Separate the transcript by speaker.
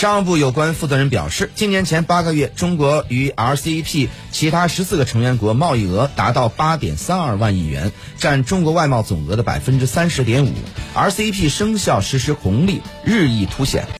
Speaker 1: 商务部有关负责人表示，今年前八个月，中国与 RCEP 其他十四个成员国贸易额达到八点三二万亿元，占中国外贸总额的百分之三十点五。RCEP 生效实施红利日益凸显。